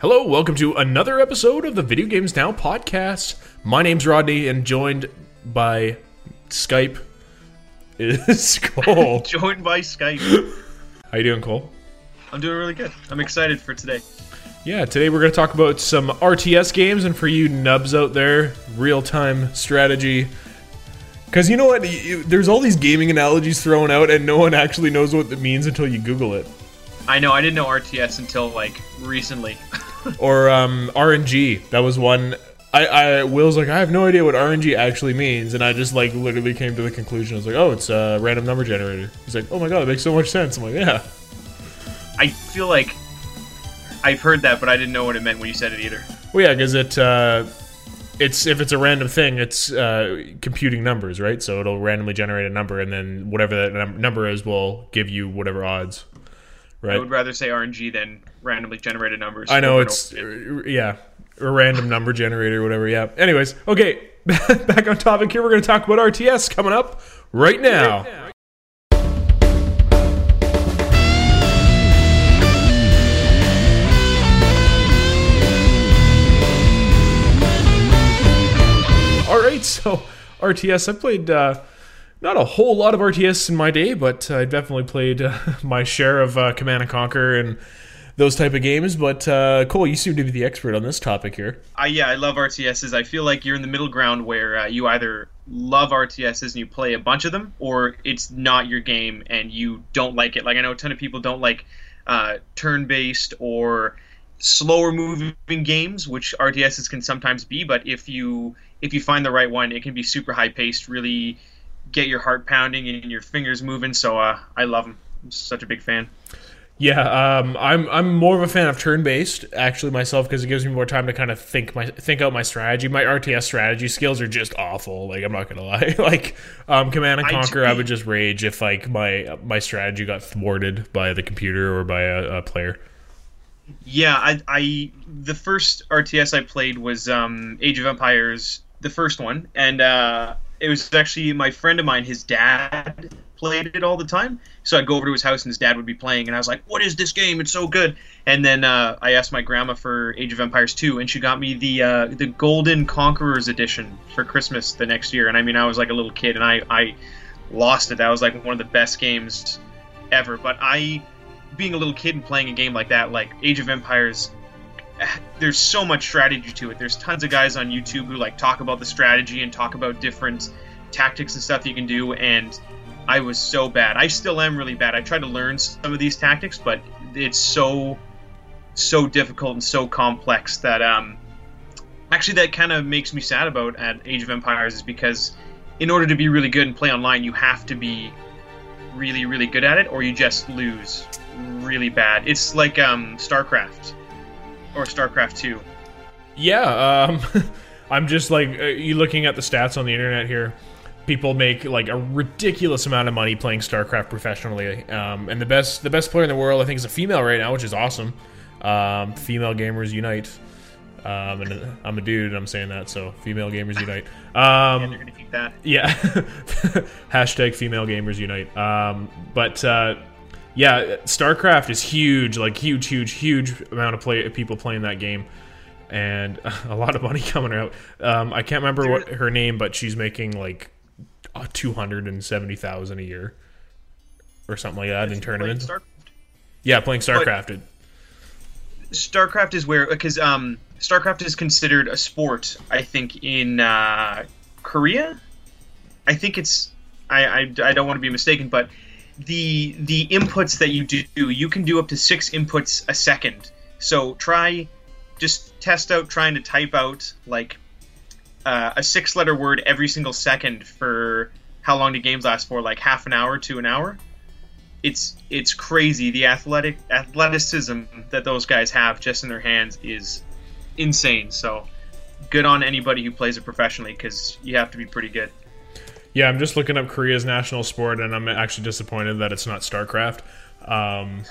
Hello, welcome to another episode of the Video Games Now podcast. My name's Rodney, and joined by Skype is Cole. joined by Skype. How you doing, Cole? I'm doing really good. I'm excited for today. Yeah, today we're going to talk about some RTS games, and for you nubs out there, real-time strategy. Because you know what? There's all these gaming analogies thrown out, and no one actually knows what it means until you Google it. I know I didn't know RTS until like recently. or um, RNG. That was one. I, I Will's like I have no idea what RNG actually means, and I just like literally came to the conclusion. I was like, oh, it's a random number generator. He's like, oh my god, it makes so much sense. I'm like, yeah. I feel like I've heard that, but I didn't know what it meant when you said it either. Well, yeah, because it uh, it's if it's a random thing, it's uh, computing numbers, right? So it'll randomly generate a number, and then whatever that num- number is will give you whatever odds, I would rather say RNG than randomly generated numbers. I know it's over yeah, a random number generator, whatever. Yeah. Anyways, okay, back on topic here. We're going to talk about RTS coming up right now. All right, so RTS. I played uh, not a whole lot of RTS in my day, but I definitely played uh, my share of uh, Command and Conquer and those type of games. But uh, Cole, you seem to be the expert on this topic here. I, yeah, I love RTSs. I feel like you're in the middle ground where uh, you either love RTSs and you play a bunch of them, or it's not your game and you don't like it. Like I know a ton of people don't like uh, turn-based or slower moving games, which RTSs can sometimes be. But if you if you find the right one, it can be super high paced, really get your heart pounding and your fingers moving. So uh, I love them. I'm such a big fan. Yeah, um, I'm I'm more of a fan of turn-based actually myself because it gives me more time to kind of think my think out my strategy. My RTS strategy skills are just awful. Like I'm not gonna lie. like um, Command and Conquer, I do- would just rage if like my my strategy got thwarted by the computer or by a, a player. Yeah, I, I the first RTS I played was um, Age of Empires, the first one, and uh, it was actually my friend of mine. His dad played it all the time, so I'd go over to his house and his dad would be playing, and I was like, "What is this game? It's so good!" And then uh, I asked my grandma for Age of Empires 2, and she got me the uh, the Golden Conquerors edition for Christmas the next year. And I mean, I was like a little kid, and I I lost it. That was like one of the best games ever. But I being a little kid and playing a game like that, like Age of Empires, there's so much strategy to it. There's tons of guys on YouTube who like talk about the strategy and talk about different tactics and stuff you can do. And I was so bad. I still am really bad. I tried to learn some of these tactics, but it's so so difficult and so complex that um actually that kind of makes me sad about at Age of Empires is because in order to be really good and play online, you have to be really really good at it or you just lose really bad. It's like um StarCraft or StarCraft 2. Yeah, um, I'm just like uh, you looking at the stats on the internet here. People make like a ridiculous amount of money playing StarCraft professionally, um, and the best the best player in the world I think is a female right now, which is awesome. Um, female gamers unite. Um, and I'm a dude, and I'm saying that, so female gamers unite. Um, And they're gonna keep that. yeah. Hashtag female gamers unite. Um, but uh, yeah, StarCraft is huge, like huge, huge, huge amount of play people playing that game, and a lot of money coming out. Um, I can't remember what her name, but she's making like two hundred and seventy thousand a year, or something like that in tournaments. Star- yeah, playing StarCraft. StarCraft is where because um, StarCraft is considered a sport. I think in uh, Korea. I think it's I, I, I don't want to be mistaken, but the the inputs that you do, you can do up to six inputs a second. So try, just test out trying to type out like uh, a six letter word every single second for how long do games last for? Like half an hour to an hour. It's it's crazy. The athletic athleticism that those guys have just in their hands is insane. So good on anybody who plays it professionally because you have to be pretty good. Yeah, I'm just looking up Korea's national sport, and I'm actually disappointed that it's not StarCraft. Um,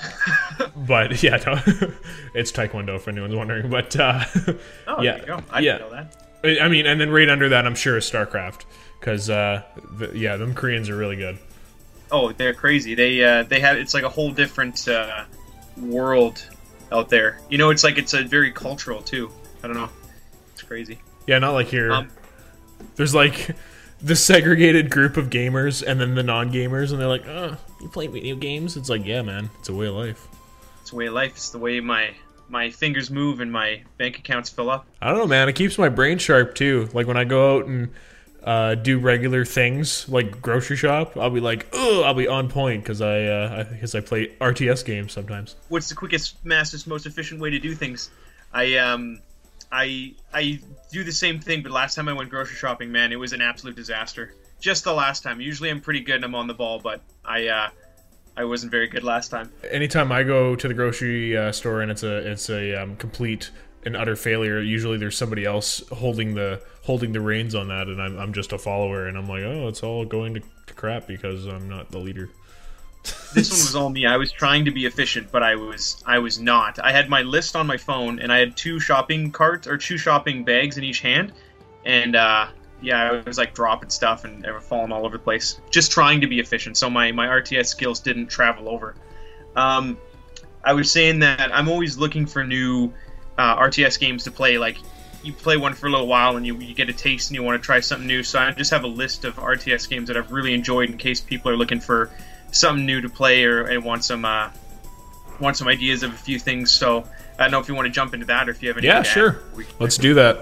but yeah, no, it's Taekwondo if anyone's wondering. But uh, oh, yeah, I yeah. know that. I mean, and then right under that, I'm sure is StarCraft because uh, the, yeah, them Koreans are really good. Oh, they're crazy. They uh, they have it's like a whole different uh, world out there. You know, it's like it's a very cultural too. I don't know. It's crazy. Yeah, not like here. Um, There's like the segregated group of gamers and then the non-gamers, and they're like, "Oh, you play video games?" It's like, yeah, man, it's a way of life. It's a way of life. It's the way my my fingers move and my bank accounts fill up. I don't know, man. It keeps my brain sharp too. Like when I go out and uh, do regular things like grocery shop, I'll be like, oh, I'll be on point because I because uh, I play RTS games sometimes. What's the quickest, fastest, most efficient way to do things? I um I I do the same thing, but last time I went grocery shopping, man, it was an absolute disaster. Just the last time. Usually I'm pretty good and I'm on the ball, but I uh, I wasn't very good last time. Anytime I go to the grocery uh, store and it's a it's a um, complete and utter failure, usually there's somebody else holding the holding the reins on that, and I'm I'm just a follower, and I'm like, oh, it's all going to, to crap because I'm not the leader this one was all me. I was trying to be efficient, but I was I was not. I had my list on my phone, and I had two shopping carts or two shopping bags in each hand, and uh, yeah, I was like dropping stuff and ever falling all over the place, just trying to be efficient. So my my RTS skills didn't travel over. Um, I was saying that I'm always looking for new uh, RTS games to play. Like you play one for a little while and you, you get a taste and you want to try something new. So I just have a list of RTS games that I've really enjoyed in case people are looking for something new to play or and want some uh, want some ideas of a few things. So I don't know if you want to jump into that or if you have any. Yeah, sure. Let's do that.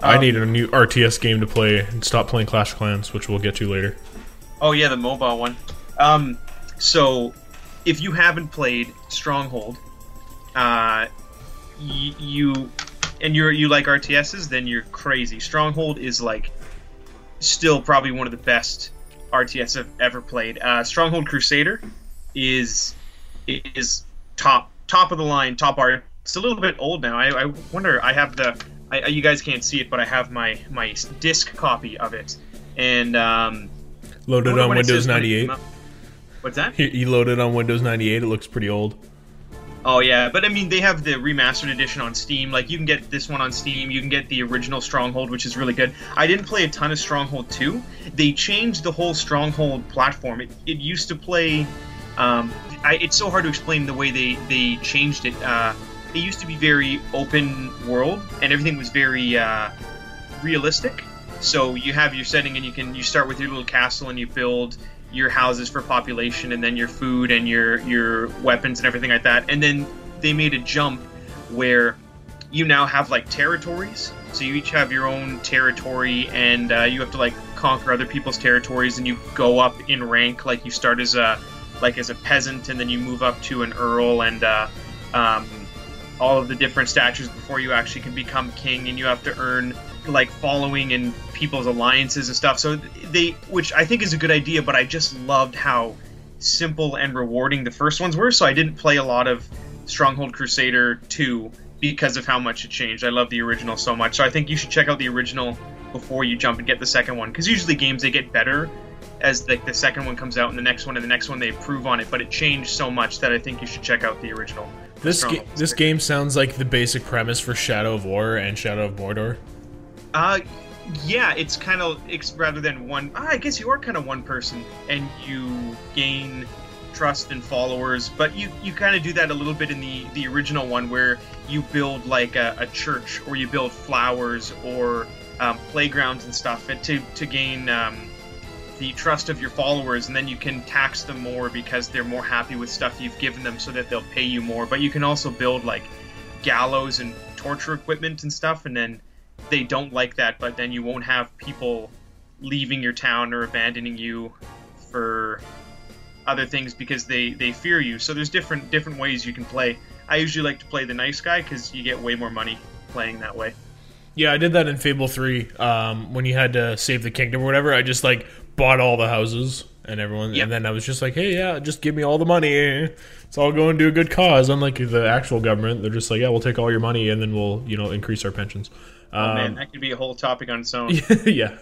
Um, I need a new RTS game to play and stop playing Clash of Clans, which we'll get to later. Oh yeah, the mobile one. Um, so if you haven't played Stronghold, uh, y- you and you're you like RTSs, then you're crazy. Stronghold is like still probably one of the best RTS have ever played. Uh, Stronghold Crusader is is top top of the line, top art. It's a little bit old now. I, I wonder. I have the. I, you guys can't see it, but I have my my disc copy of it, and um, loaded on Windows 98. What's that? He loaded on Windows 98. It looks pretty old. Oh yeah, but I mean they have the remastered edition on Steam. Like you can get this one on Steam. You can get the original Stronghold, which is really good. I didn't play a ton of Stronghold 2. They changed the whole Stronghold platform. It, it used to play. Um, I, it's so hard to explain the way they they changed it. Uh, it used to be very open world, and everything was very uh, realistic. So you have your setting, and you can you start with your little castle, and you build your houses for population and then your food and your your weapons and everything like that. And then they made a jump where you now have like territories. So you each have your own territory, and uh, you have to like conquer other people's territories, and you go up in rank. Like you start as a like as a peasant, and then you move up to an earl, and uh, um, all of the different statues before you actually can become king, and you have to earn like following and people's alliances and stuff. So they, which I think is a good idea, but I just loved how simple and rewarding the first ones were. So I didn't play a lot of Stronghold Crusader 2 because of how much it changed. I love the original so much. So I think you should check out the original before you jump and get the second one because usually games they get better as like the second one comes out and the next one and the next one they improve on it but it changed so much that i think you should check out the original this ga- this game sounds like the basic premise for shadow of war and shadow of mordor uh, yeah, it's kind of it's rather than one. Ah, I guess you are kind of one person, and you gain trust and followers. But you you kind of do that a little bit in the the original one where you build like a, a church or you build flowers or um, playgrounds and stuff to to gain. Um, the trust of your followers, and then you can tax them more because they're more happy with stuff you've given them, so that they'll pay you more. But you can also build like gallows and torture equipment and stuff, and then they don't like that, but then you won't have people leaving your town or abandoning you for other things because they they fear you. So there's different different ways you can play. I usually like to play the nice guy because you get way more money playing that way. Yeah, I did that in Fable Three um, when you had to save the kingdom or whatever. I just like bought all the houses and everyone, Yep. and then I was just like, hey, yeah, just give me all the money. It's all going to a good cause. Unlike the actual government, they're just like, yeah, we'll take all your money and then we'll you know increase our pensions. Oh Um, man, that could be a whole topic on its own. yeah,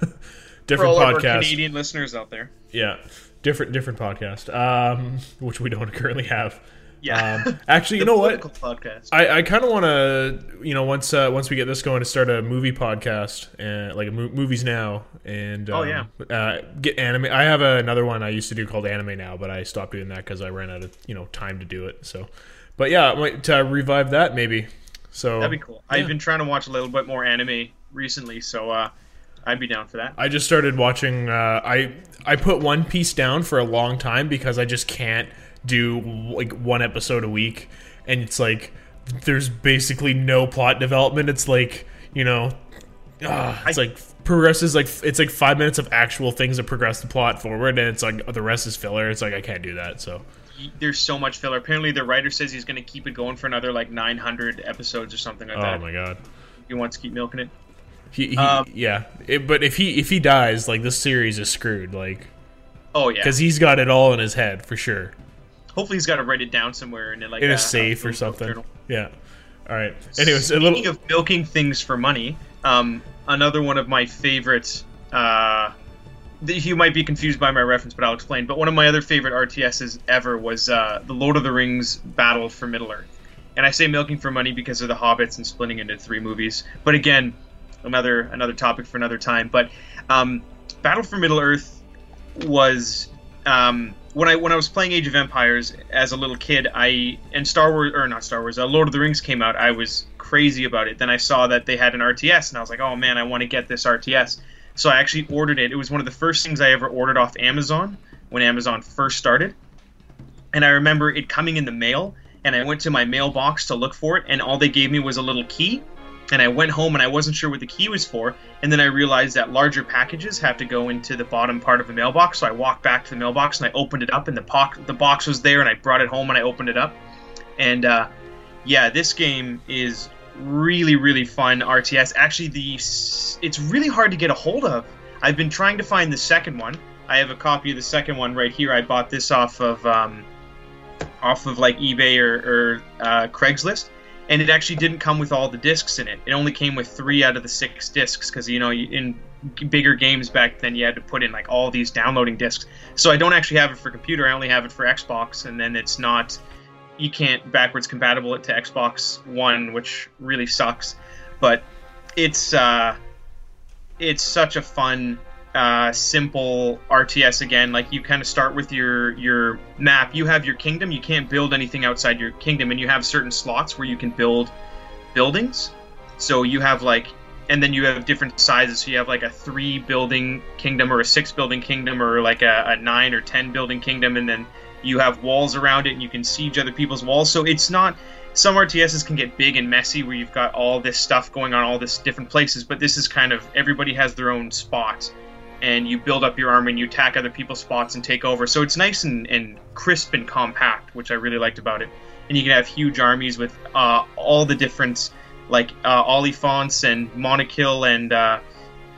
different all of our podcast. Canadian listeners out there. Yeah, different different podcast, um, which we don't currently have. Yeah. Um, actually, you know what? podcast. I, I kind of want to, you know, once uh, once we get this going, to start a movie podcast and like mo- movies now, and Oh, um, yeah. uh, get anime. I have another one I used to do called Anime Now, but I stopped doing that because I ran out of you know time to do it. So, but yeah, I might to revive that maybe. So That'd be cool. I've been trying to watch a little bit more anime recently, so uh, I'd be down for that. I just started watching. Uh, I I put One Piece down for a long time because I just can't do like one episode a week, and it's like there's basically no plot development. It's like you know, uh, it's I- like progresses like it's like five minutes of actual things that progress the plot forward, and it's like the rest is filler. It's like I can't do that. So There's so much filler. Apparently, the writer says he's going to keep it going for another like 900 episodes or something like oh that. Oh my god. He wants to keep milking it. He, he Um, yeah, It- but if he if he dies, like this series is screwed, like Oh yeah. because he's got it all in his head for sure. Hopefully, he's got to write it down somewhere in like in a, a safe a or something. journal. Yeah. All right. Anyways, a little. Speaking of milking things for money, um, another one of my favorite. Uh, you might be confused by my reference, but I'll explain. But one of my other favorite RTSs ever was uh, the Lord of the Rings Battle for Middle Earth. And I say milking for money because of the Hobbits and splitting into three movies. But again, another another topic for another time. But um, Battle for Middle Earth was um, when I when I was playing Age of Empires as a little kid. I and Star Wars or not Star Wars, uh, Lord of the Rings came out. I was crazy about it. Then I saw that they had an RTS, and I was like, oh man, I want to get this RTS. So I actually ordered it. It was one of the first things I ever ordered off Amazon when Amazon first started. And I remember it coming in the mail, and I went to my mailbox to look for it, and all they gave me was a little key. And I went home and I wasn't sure what the key was for. And then I realized that larger packages have to go into the bottom part of the mailbox. So I walked back to the mailbox and I opened it up, and the, po- the box was there, and I brought it home and I opened it up. And uh, yeah, this game is really, really fun RTS. Actually, the it's really hard to get a hold of. I've been trying to find the second one. I have a copy of the second one right here. I bought this off of um, off of like eBay or, or uh, Craigslist, and it actually didn't come with all the discs in it. It only came with three out of the six discs because you know in bigger games back then you had to put in like all these downloading discs. So I don't actually have it for computer. I only have it for Xbox, and then it's not you can't backwards compatible it to Xbox One, which really sucks. But it's uh, it's such a fun, uh, simple RTS again. Like you kind of start with your your map. You have your kingdom. You can't build anything outside your kingdom, and you have certain slots where you can build buildings. So you have like, and then you have different sizes. So you have like a three building kingdom, or a six building kingdom, or like a, a nine or ten building kingdom, and then you have walls around it, and you can siege other people's walls. So it's not. Some RTSs can get big and messy, where you've got all this stuff going on, all this different places. But this is kind of everybody has their own spot, and you build up your army and you attack other people's spots and take over. So it's nice and, and crisp and compact, which I really liked about it. And you can have huge armies with uh, all the different, like uh, Oliphaunts and Mûmakil and uh,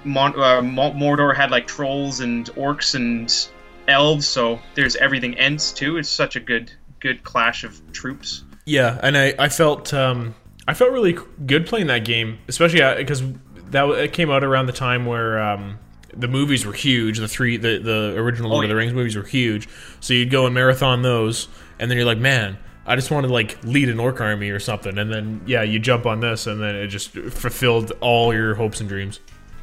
Mon- uh, Mordor had like trolls and orcs and elves. So there's everything Ents too. It's such a good good clash of troops. Yeah, and I, I felt um, I felt really good playing that game, especially because that it came out around the time where um, the movies were huge. The three the the original Lord of the. Rings movies were huge, so you'd go and marathon those, and then you're like, man. I just want to like lead an orc army or something, and then yeah, you jump on this, and then it just fulfilled all your hopes and dreams.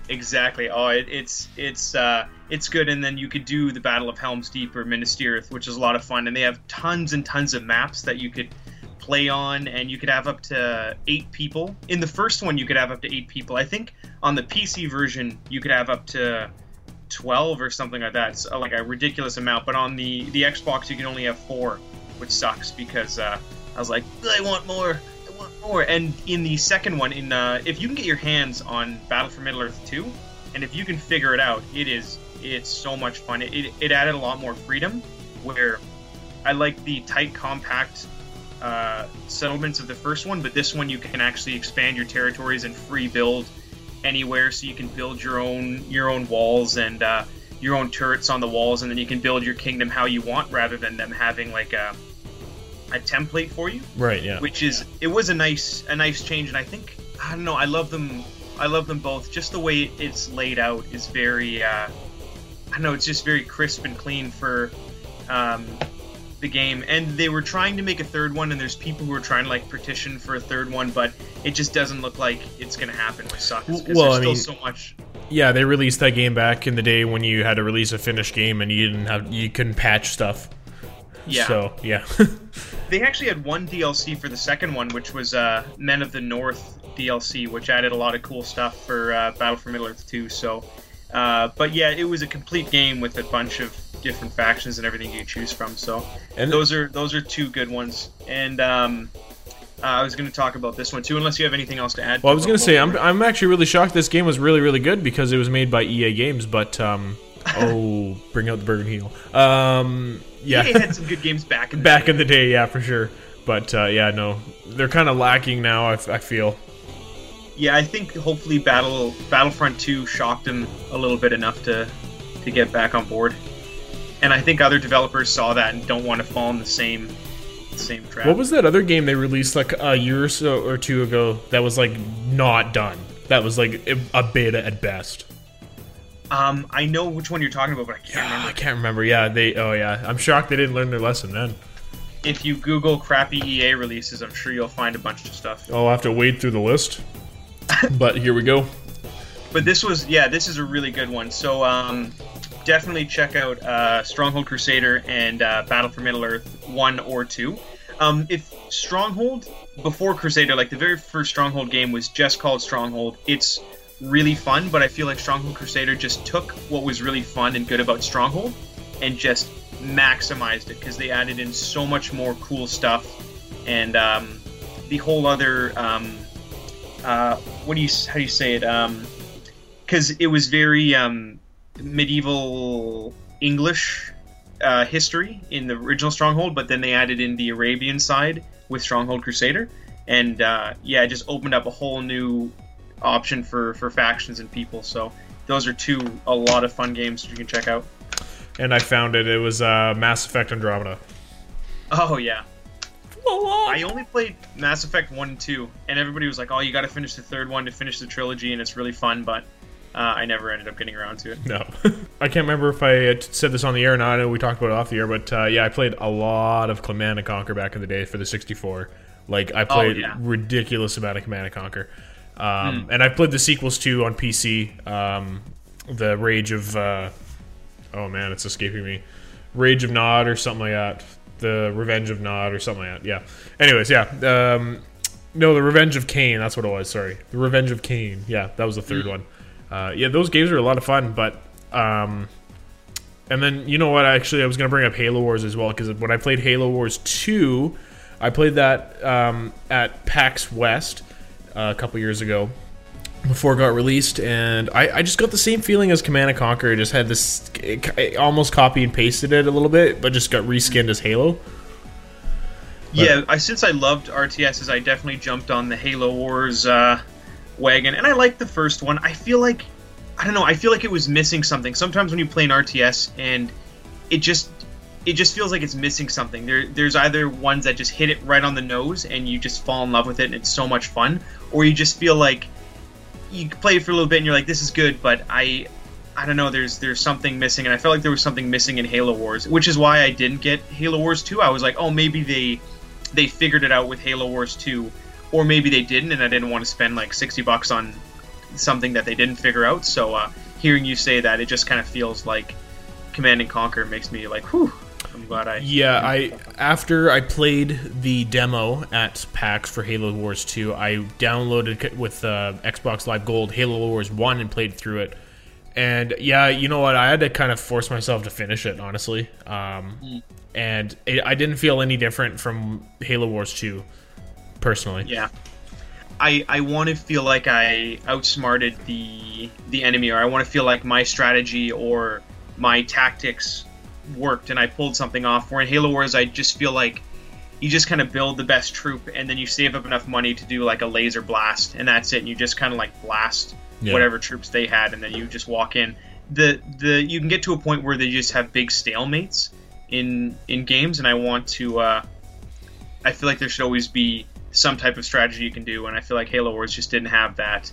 Exactly. Oh, it, it's it's uh, it's good, and then you could do the Battle of Helm's Deep or Minas Tirith, which is a lot of fun, and they have tons and tons of maps that you could play on, and you could have up to eight people. In the first one, you could have up to eight people. I think on the PC version, you could have up to 12 or something like that. It's uh, like a ridiculous amount. But on the the Xbox, you can only have four, which sucks because uh, I was like, I want more, And in the second one, in uh, if you can get your hands on Battle for Middle Earth 2, and if you can figure it out, it is it's so much fun. It, it, it added a lot more freedom, where I like the tight, compact uh, settlements of the first one, but this one you can actually expand your territories and free build anywhere, so you can build your own your own walls and uh, your own turrets on the walls, and then you can build your kingdom how you want, rather than them having like a a template for you. Right. Yeah. Which is it was a nice a nice change, and I think I don't know I love them I love them both. Just the way it's laid out is very uh, I don't know it's just very crisp and clean for um, the game. And they were trying to make a third one, and there's people who are trying to like petition for a third one, but it just doesn't look like it's going to happen, which sucks. Because Well, there's I still mean- so much. Yeah, they released that game back in the day when you had to release a finished game and you didn't have you couldn't patch stuff. Yeah. So yeah. They actually had one DLC for the second one, which was uh, Men of the North DLC, which added a lot of cool stuff for uh, Battle for Middle Earth 2. So, uh, but yeah, it was a complete game with a bunch of different factions and everything you choose from. So, And- those are those are two good ones. And um, uh, I was going to talk about this one too, unless you have anything else to add. Well, I was gonna say I'm I'm actually really shocked. This game was really really good because it was made by EA Games, but um oh bring out the burger heel. Um yeah. EA had some good games back in the back day. in the day, yeah, for sure. But uh, yeah, no, they're kind of lacking now. I feel. Yeah, I think hopefully Battle Battlefront 2 shocked him a little bit enough to to get back on board. And I think other developers saw that and don't want to fall in the same same trap. What was that other game they released like a year or so or two ago that was like not done? That was like a beta at best. Um I know which one you're talking about, but I can't I remember. I can't remember. Yeah, they. Oh yeah, I'm shocked they didn't learn their lesson then. If you Google crappy EA releases, I'm sure you'll find a bunch of stuff. I'll have to wade through the list. but here we go. But this was yeah, this is a really good one. So um definitely check out uh, Stronghold Crusader and uh, Battle for Middle Earth one or two. Um, if Stronghold before Crusader, like the very first Stronghold game was just called Stronghold, it's really fun. But I feel like Stronghold Crusader just took what was really fun and good about Stronghold and just maximized it because they added in so much more cool stuff and um, the whole other um, uh, what do you how do you say it? Because it was very um, medieval English uh, history in the original Stronghold, but then they added in the Arabian side with Stronghold Crusader, and uh, yeah, it just opened up a whole new option for for factions and people. So those are two a lot of fun games that you can check out. And I found it. It was uh, Mass Effect Andromeda. Oh yeah. I only played Mass Effect 1 and 2, and everybody was like, oh, you gotta finish the third one to finish the trilogy, and it's really fun, but uh, I never ended up getting around to it. No, I can't remember if I said this on the air or not. I know we talked about it off the air, but uh, yeah, I played a lot of Command and Conquer back in the day for the 64. Like I played yeah. ridiculous amount of Command and Conquer, um, and I played the sequels too on PC. Um, the Rage of uh, oh man, it's escaping me. Rage of Nod or something like that. The Revenge of Nod or something like that. Yeah. Anyways, yeah. Um, no, the Revenge of Kane. That's what it was. Sorry, the Revenge of Kane. Yeah, that was the third one. Uh, yeah, those games are a lot of fun, but um, and then you know what? Actually, I was gonna bring up Halo Wars as well because when I played Halo Wars two, I played that um, at PAX West uh, a couple years ago before it got released, and I, I just got the same feeling as Command and Conquer. It just had this it, it almost copy and pasted it a little bit, but just got reskinned as Halo. Yeah, I since I loved RTSs, I definitely jumped on the Halo Wars uh, wagon, and I liked the first one. I feel like I don't know. I feel like it was missing something. Sometimes when you play an RTS and it just it just feels like it's missing something. There there's either ones that just hit it right on the nose and you just fall in love with it and it's so much fun, or you just feel like you play it for a little bit and you're like, this is good, but I I don't know. There's there's something missing, and I felt like there was something missing in Halo Wars, which is why I didn't get Halo Wars 2. I was like, oh, maybe they they figured it out with Halo Wars 2, or maybe they didn't, and I didn't want to spend like 60 bucks on something that they didn't figure out. So uh, hearing you say that, it just kind of feels like Command and Conquer makes me like, whew. I'm glad I. Yeah, I after I played the demo at PAX for Halo Wars 2, I downloaded with uh, Xbox Live Gold Halo Wars 1 and played through it. And yeah, you know what? I had to kind of force myself to finish it, honestly. Um, mm. And it, I didn't feel any different from Halo Wars 2, personally. Yeah. I, I want to feel like I outsmarted the the enemy, or I want to feel like my strategy or my tactics worked and I pulled something off. Where in Halo Wars, I just feel like you just kind of build the best troop and then you save up enough money to do like a laser blast and that's it. And you just kind of like blast yeah. whatever troops they had and then you just walk in. The the you can get to a point where they just have big stalemates in in games, and I want to. Uh, I feel like there should always be some type of strategy you can do, and I feel like Halo Wars just didn't have that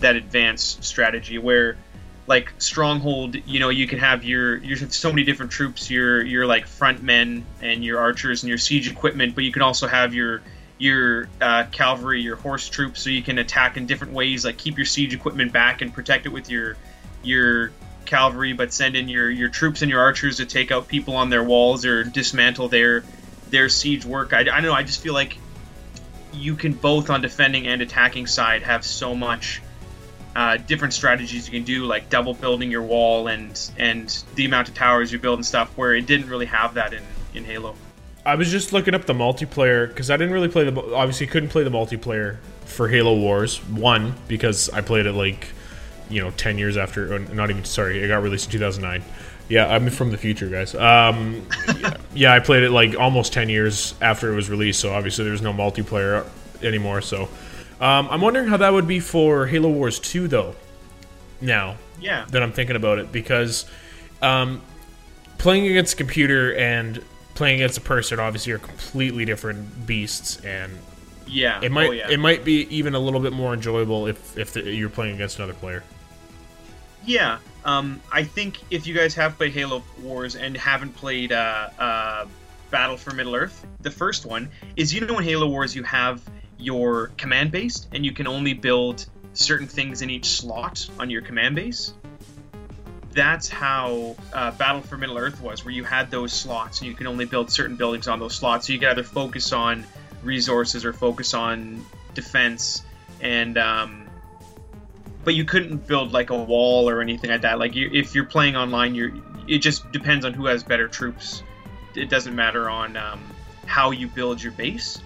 that advanced strategy where like stronghold you know you can have your you have so many different troops your your like front men and your archers and your siege equipment but you can also have your your uh, cavalry your horse troops so you can attack in different ways like keep your siege equipment back and protect it with your your cavalry but send in your your troops and your archers to take out people on their walls or dismantle their their siege work. I, I don't know i just feel like you can both on defending and attacking side have so much uh, different strategies you can do, like double building your wall and and the amount of towers you build and stuff, where it didn't really have that in in Halo. I was just looking up the multiplayer because I didn't really play the obviously couldn't play the multiplayer for Halo Wars one because I played it like you know ten years after, not even sorry, it got released in two thousand nine. Yeah, I'm from the future, guys. Um, yeah, I played it like almost ten years after it was released, so obviously there's no multiplayer anymore. So um, I'm wondering how that would be for Halo Wars 2, though. Now, yeah, that I'm thinking about it because um, playing against a computer and playing against a person obviously are completely different beasts, and yeah, it might oh, yeah. it might be even a little bit more enjoyable if if the, you're playing against another player. Yeah, um, I think if you guys have played Halo Wars and haven't played uh, uh, Battle for Middle Earth, the first one is you know in Halo Wars you have your command base, and you can only build certain things in each slot on your command base. That's how uh, Battle for Middle Earth was, where you had those slots and you can only build certain buildings on those slots. So you could either focus on resources or focus on defense, and um, but you couldn't build like a wall or anything like that. Like you, if you're playing online, you're it just depends on who has better troops. It doesn't matter on um, how you build your base.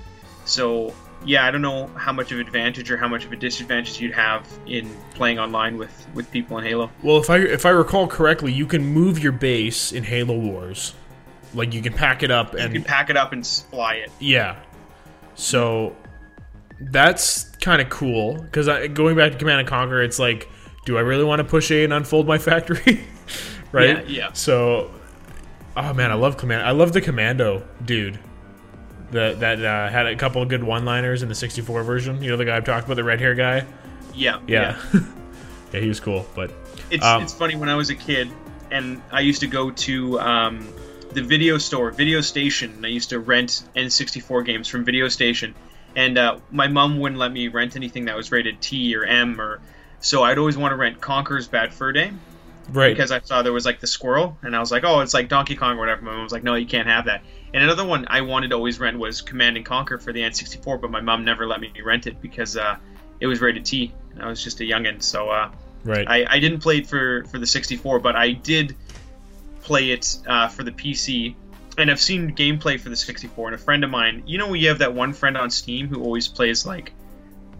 So yeah, I don't know how much of advantage or how much of a disadvantage you'd have in playing online with with people in Halo. Well, if I if I recall correctly, you can move your base in Halo Wars. Like you can pack it up and you can pack it up and fly it. Yeah. So that's kind of cool because going back to Command and Conquer, it's like, do I really want to push A and unfold my factory? right. Yeah, yeah. So, oh man, I love command. I love the commando dude that that uh, had a couple of good one-liners in the 64 version. You know the guy I've talked about, the red hair guy. Yeah, yeah, yeah. he was cool. But it's um, it's funny when I was a kid and I used to go to um, the video store, Video Station. And I used to rent N64 games from Video Station, and uh, my mom wouldn't let me rent anything that was rated T or M or. So I'd always want to rent Conker's Bad Fur Day. Right. Because I saw there was like the squirrel, and I was like, oh, it's like Donkey Kong or whatever. My mom was like, no, you can't have that. And another one I wanted to always rent was Command and Conquer for the N64, but my mom never let me rent it because uh, it was rated T. I was just a youngin, so uh, right. I, I didn't play it for for the 64, but I did play it uh, for the PC. And I've seen gameplay for the 64. And a friend of mine, you know, you have that one friend on Steam who always plays like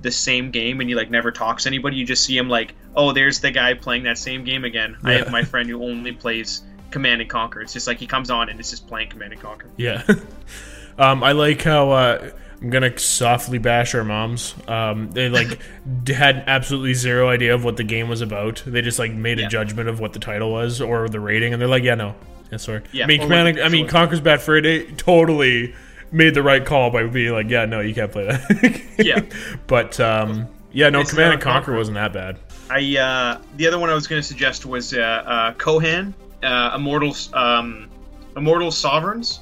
the same game, and he like never talks to anybody. You just see him like, oh, there's the guy playing that same game again. Yeah. I have my friend who only plays Command and Conquer. It's just like he comes on and it's just playing Command and Conquer. Yeah. um, I like how uh, I'm gonna softly bash our moms. Um, they like had absolutely zero idea of what the game was about. They just like made a judgment of what the title was or the rating, and they're like, "Yeah, no, yeah, sorry." Yeah, I mean, Command. I mean, Conker's Bad Fur Day totally made the right call by being like, "Yeah, no, you can't play that." yeah, but um, yeah, no, it's Command and Conquer, Conquer wasn't that bad. I uh, the other one I was going to suggest was uh, uh, Kohan uh, Immortal um, Immortal Sovereigns.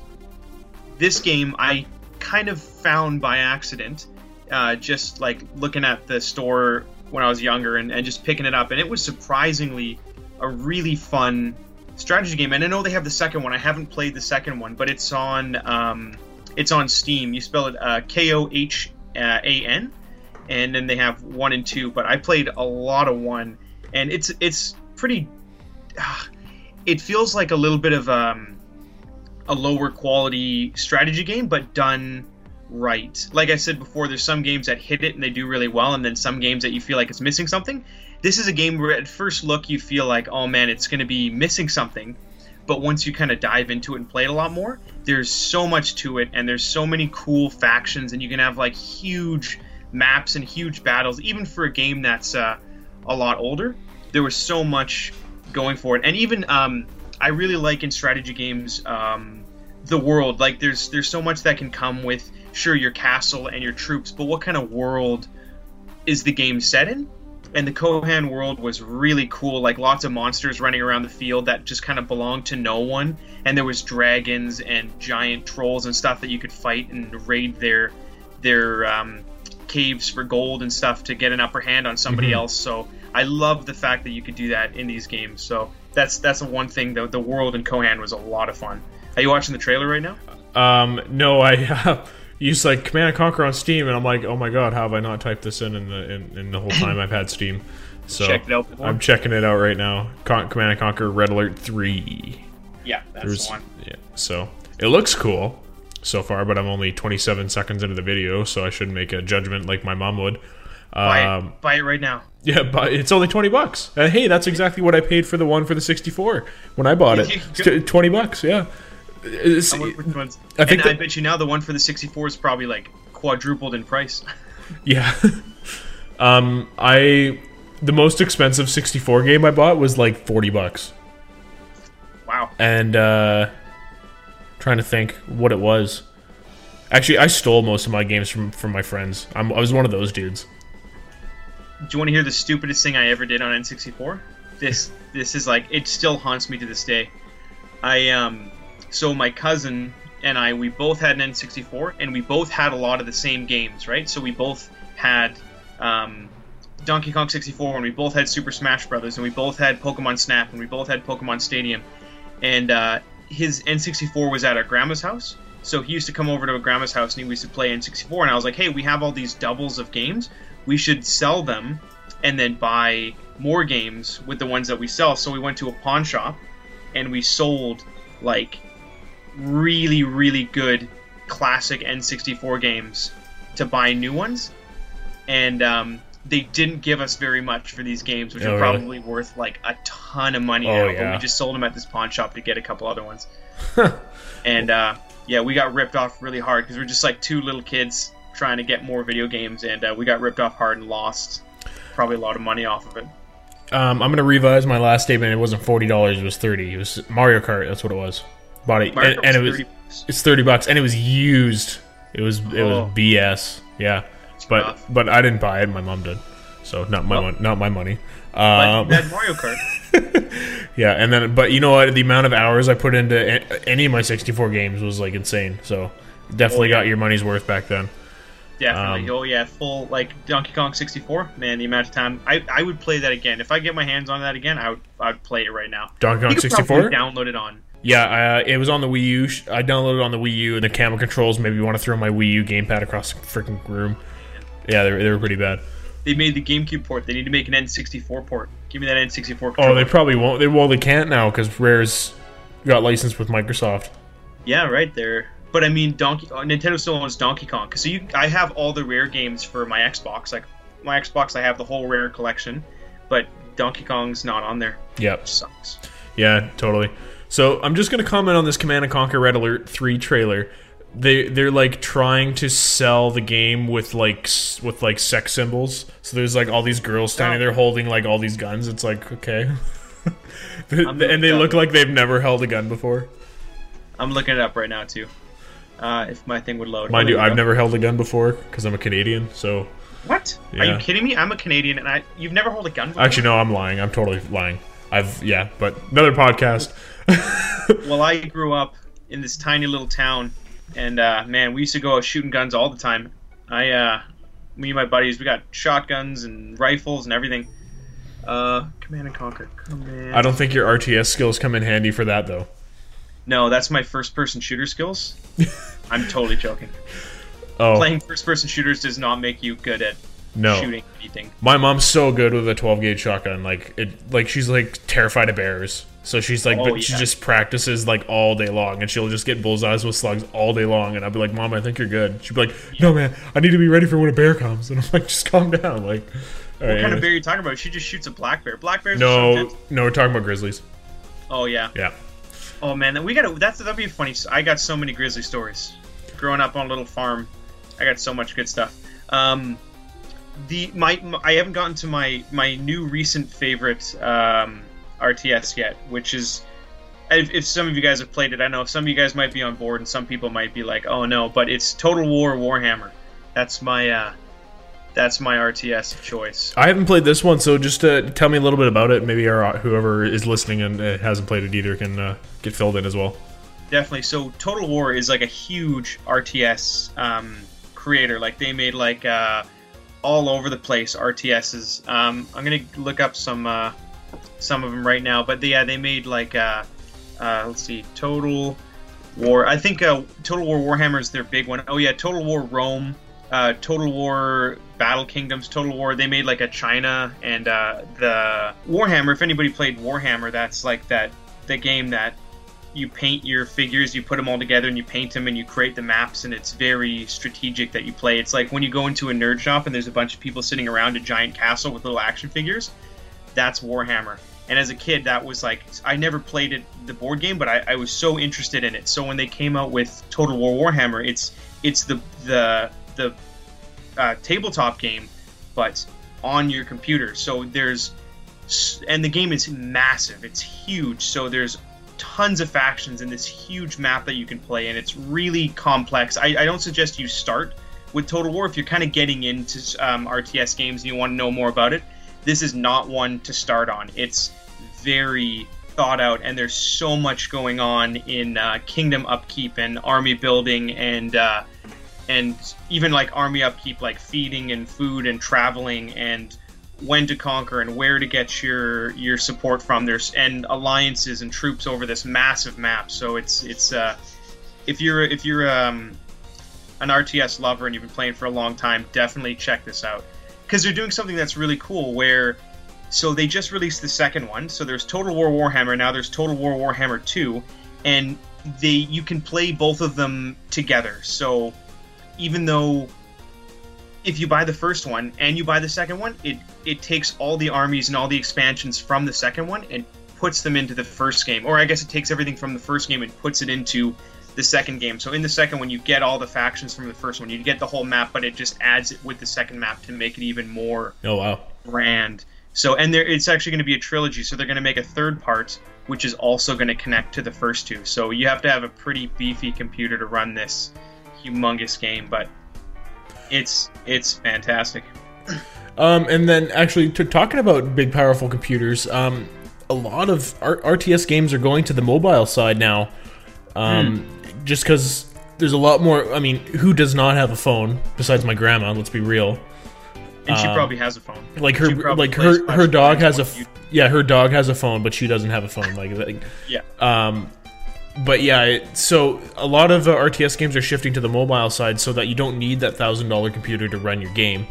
This game I kind of found by accident, uh, just like looking at the store when I was younger and, and just picking it up, and it was surprisingly a really fun strategy game. And I know they have the second one. I haven't played the second one, but it's on um, it's on Steam. You spell it uh, K O H A N, and then they have one and two. But I played a lot of one, and it's it's pretty. Uh, it feels like a little bit of um, a lower quality strategy game, but done right. Like I said before, there's some games that hit it and they do really well, and then some games that you feel like it's missing something. This is a game where at first look you feel like, oh man, it's going to be missing something, but once you kind of dive into it and play it a lot more, there's so much to it, and there's so many cool factions, and you can have like huge maps and huge battles, even for a game that's uh, a lot older. There was so much going for it, and even um, I really like in strategy games um, the world. Like there's there's so much that can come with sure your castle and your troops, but what kind of world is the game set in? And the Kohan world was really cool, like lots of monsters running around the field that just kind of belonged to no one. And there was dragons and giant trolls and stuff that you could fight and raid their their um, caves for gold and stuff to get an upper hand on somebody mm-hmm. else. So I love the fact that you could do that in these games. So that's that's the one thing. The the world in Kohan was a lot of fun. Are you watching the trailer right now? Um, no, I have use like Command and Conquer on Steam, and I'm like, oh my god, how have I not typed this in in the in, in the whole time I've had Steam? So I'm checking it out right now. Con- Command and Conquer Red Alert Three. Yeah, that's There's, the one. Yeah, so it looks cool so far, but I'm only 27 seconds into the video, so I shouldn't make a judgment like my mom would. Buy it, um, buy it right now. Yeah, but it's only 20 bucks. And hey, that's exactly what I paid for the one for the 64 when I bought it. 20 bucks, yeah. I think and I bet you now the one for the 64 is probably like quadrupled in price. yeah. um, I the most expensive 64 game I bought was like 40 bucks. Wow. And uh trying to think what it was. Actually, I stole most of my games from from my friends. I'm, I was one of those dudes. Do you want to hear the stupidest thing I ever did on N64? This this is like it still haunts me to this day. I um so my cousin and I, we both had an N64, and we both had a lot of the same games, right? So we both had um, Donkey Kong 64, and we both had Super Smash Brothers, and we both had Pokemon Snap, and we both had Pokemon Stadium. And uh, his N64 was at our grandma's house, so he used to come over to a grandma's house, and he used to play N64. And I was like, hey, we have all these doubles of games, we should sell them, and then buy more games with the ones that we sell. So we went to a pawn shop, and we sold like really, really good classic N64 games to buy new ones, and um, they didn't give us very much for these games, which oh, are probably really? worth like a ton of money oh, now. Yeah. But we just sold them at this pawn shop to get a couple other ones. and uh, yeah, we got ripped off really hard because we're just like two little kids trying to get more video games, and uh, we got ripped off hard and lost probably a lot of money off of it. Um, I'm gonna revise my last statement. It wasn't forty dollars; it was thirty. It was Mario Kart. That's what it was. Bought it, and, and, it was 30 it's thirty bucks, and it was used. It was it was oh. BS. Yeah, but but I didn't buy it. My mom did, so not my well, not my money. Um, that Mario Kart. yeah, and then but you know what? The amount of hours I put into any of my sixty four games was like insane. So definitely oh, yeah. got your money's worth back then. Definitely. Um, oh yeah, full like Donkey Kong 64. Man, the amount of time I, I would play that again. If I get my hands on that again, I would I'd play it right now. Donkey Kong 64. Download it on yeah, uh, it was on the Wii U. I downloaded it on the Wii U, and the camera controls Maybe me want to throw my Wii U gamepad across the freaking room. Yeah, they were, they were pretty bad. They made the GameCube port. They need to make an N64 port. Give me that N64 controller. Oh, they probably won't. They well, they can't now because Rare's got licensed with Microsoft. Yeah, right there. But I mean, Donkey uh, Nintendo still owns Donkey Kong so you I have all the Rare games for my Xbox. Like my Xbox, I have the whole Rare collection, but Donkey Kong's not on there. Yep, sucks. Yeah, totally. So I'm just gonna comment on this Command and Conquer Red Alert 3 trailer. They they're like trying to sell the game with like with like sex symbols. So there's like all these girls standing there holding like all these guns. It's like okay, and they look like they've never held a gun before. I'm looking it up right now too. Uh, if my thing would load. Mind you, I've never held a gun before because I'm a Canadian. So. What? Yeah. Are you kidding me? I'm a Canadian, and I you've never held a gun. Before? Actually, no, I'm lying. I'm totally lying. I've yeah, but another podcast. well, I grew up in this tiny little town, and uh, man, we used to go out shooting guns all the time. I uh, me and my buddies, we got shotguns and rifles and everything. Uh, Command and Conquer. Command. I don't think your RTS skills come in handy for that though. No, that's my first-person shooter skills. I'm totally joking. Oh Playing first-person shooters does not make you good at no, shooting anything. my mom's so good with a 12 gauge shotgun. Like it, like she's like terrified of bears. So she's like, Oh, but she just practices like all day long, and she'll just get bullseyes with slugs all day long. And I'll be like, Mom, I think you're good. She'd be like, No, man, I need to be ready for when a bear comes. And I'm like, just calm down. Like, What right, kind of bear are you talking about? She just shoots a black bear. Black bears. No, no, we're talking about grizzlies. Oh yeah. Yeah. Oh man, we gotta. That's that'd be funny. I got so many grizzly stories. Growing up on a little farm, I got so much good stuff. Um, the my, my- I haven't gotten to my my new recent favorite um, RTS yet, which is. If, if some of you guys have played it, I know some of you guys might be on board, and some people might be like, "Oh no!" But it's Total War Warhammer. That's my uh, that's my RTS choice. I haven't played this one, so just uh, tell me a little bit about it. Maybe our, whoever is listening and uh, hasn't played it either can uh, get filled in as well. definitely. So Total War is like a huge RTS um, creator. Like they made like uh, all over the place RTSs. Um, I'm gonna look up some uh, some of them right now. But yeah, they made like uh, uh, let's see, Total War. I think uh, Total War Warhammer is their big one. Oh yeah, Total War Rome. Uh, Total War Battle Kingdoms, Total War. They made like a China and uh, the Warhammer. If anybody played Warhammer, that's like that the game that you paint your figures, you put them all together, and you paint them, and you create the maps, and it's very strategic that you play. It's like when you go into a nerd shop and there's a bunch of people sitting around a giant castle with little action figures. That's Warhammer. And as a kid, that was like I never played it the board game, but I, I was so interested in it. So when they came out with Total War Warhammer, it's it's the the the uh, tabletop game, but on your computer. So there's and the game is massive. It's huge. So there's tons of factions in this huge map that you can play, and it's really complex. I, I don't suggest you start with Total War if you're kind of getting into um, RTS games and you want to know more about it. This is not one to start on. It's very thought out, and there's so much going on in uh, kingdom upkeep and army building and uh, and even like army upkeep, like feeding and food and traveling and when to conquer and where to get your your support from. There's and alliances and troops over this massive map. So it's it's uh, if you're if you're um, an RTS lover and you've been playing for a long time, definitely check this out because they're doing something that's really cool. Where so they just released the second one. So there's Total War Warhammer now. There's Total War Warhammer Two, and they you can play both of them together. So even though if you buy the first one and you buy the second one, it it takes all the armies and all the expansions from the second one and puts them into the first game. Or I guess it takes everything from the first game and puts it into the second game. So in the second one, you get all the factions from the first one. You get the whole map, but it just adds it with the second map to make it even more Oh wow. grand. So and there it's actually going to be a trilogy. So they're going to make a third part, which is also going to connect to the first two. So you have to have a pretty beefy computer to run this humongous game, but it's it's fantastic. Um, and then actually, to talking about big, powerful computers, um, a lot of R- RTS games are going to the mobile side now. Um, just because there's a lot more. I mean, who does not have a phone besides my grandma? Let's be real. And she Um, probably has a phone. Like her, like her, her dog has a, on yeah, her dog has a phone, but she doesn't have a phone. Like, like Yeah. um, but yeah, it, so a lot of uh, RTS games are shifting to the mobile side, so that you don't need that thousand dollar computer to run your game.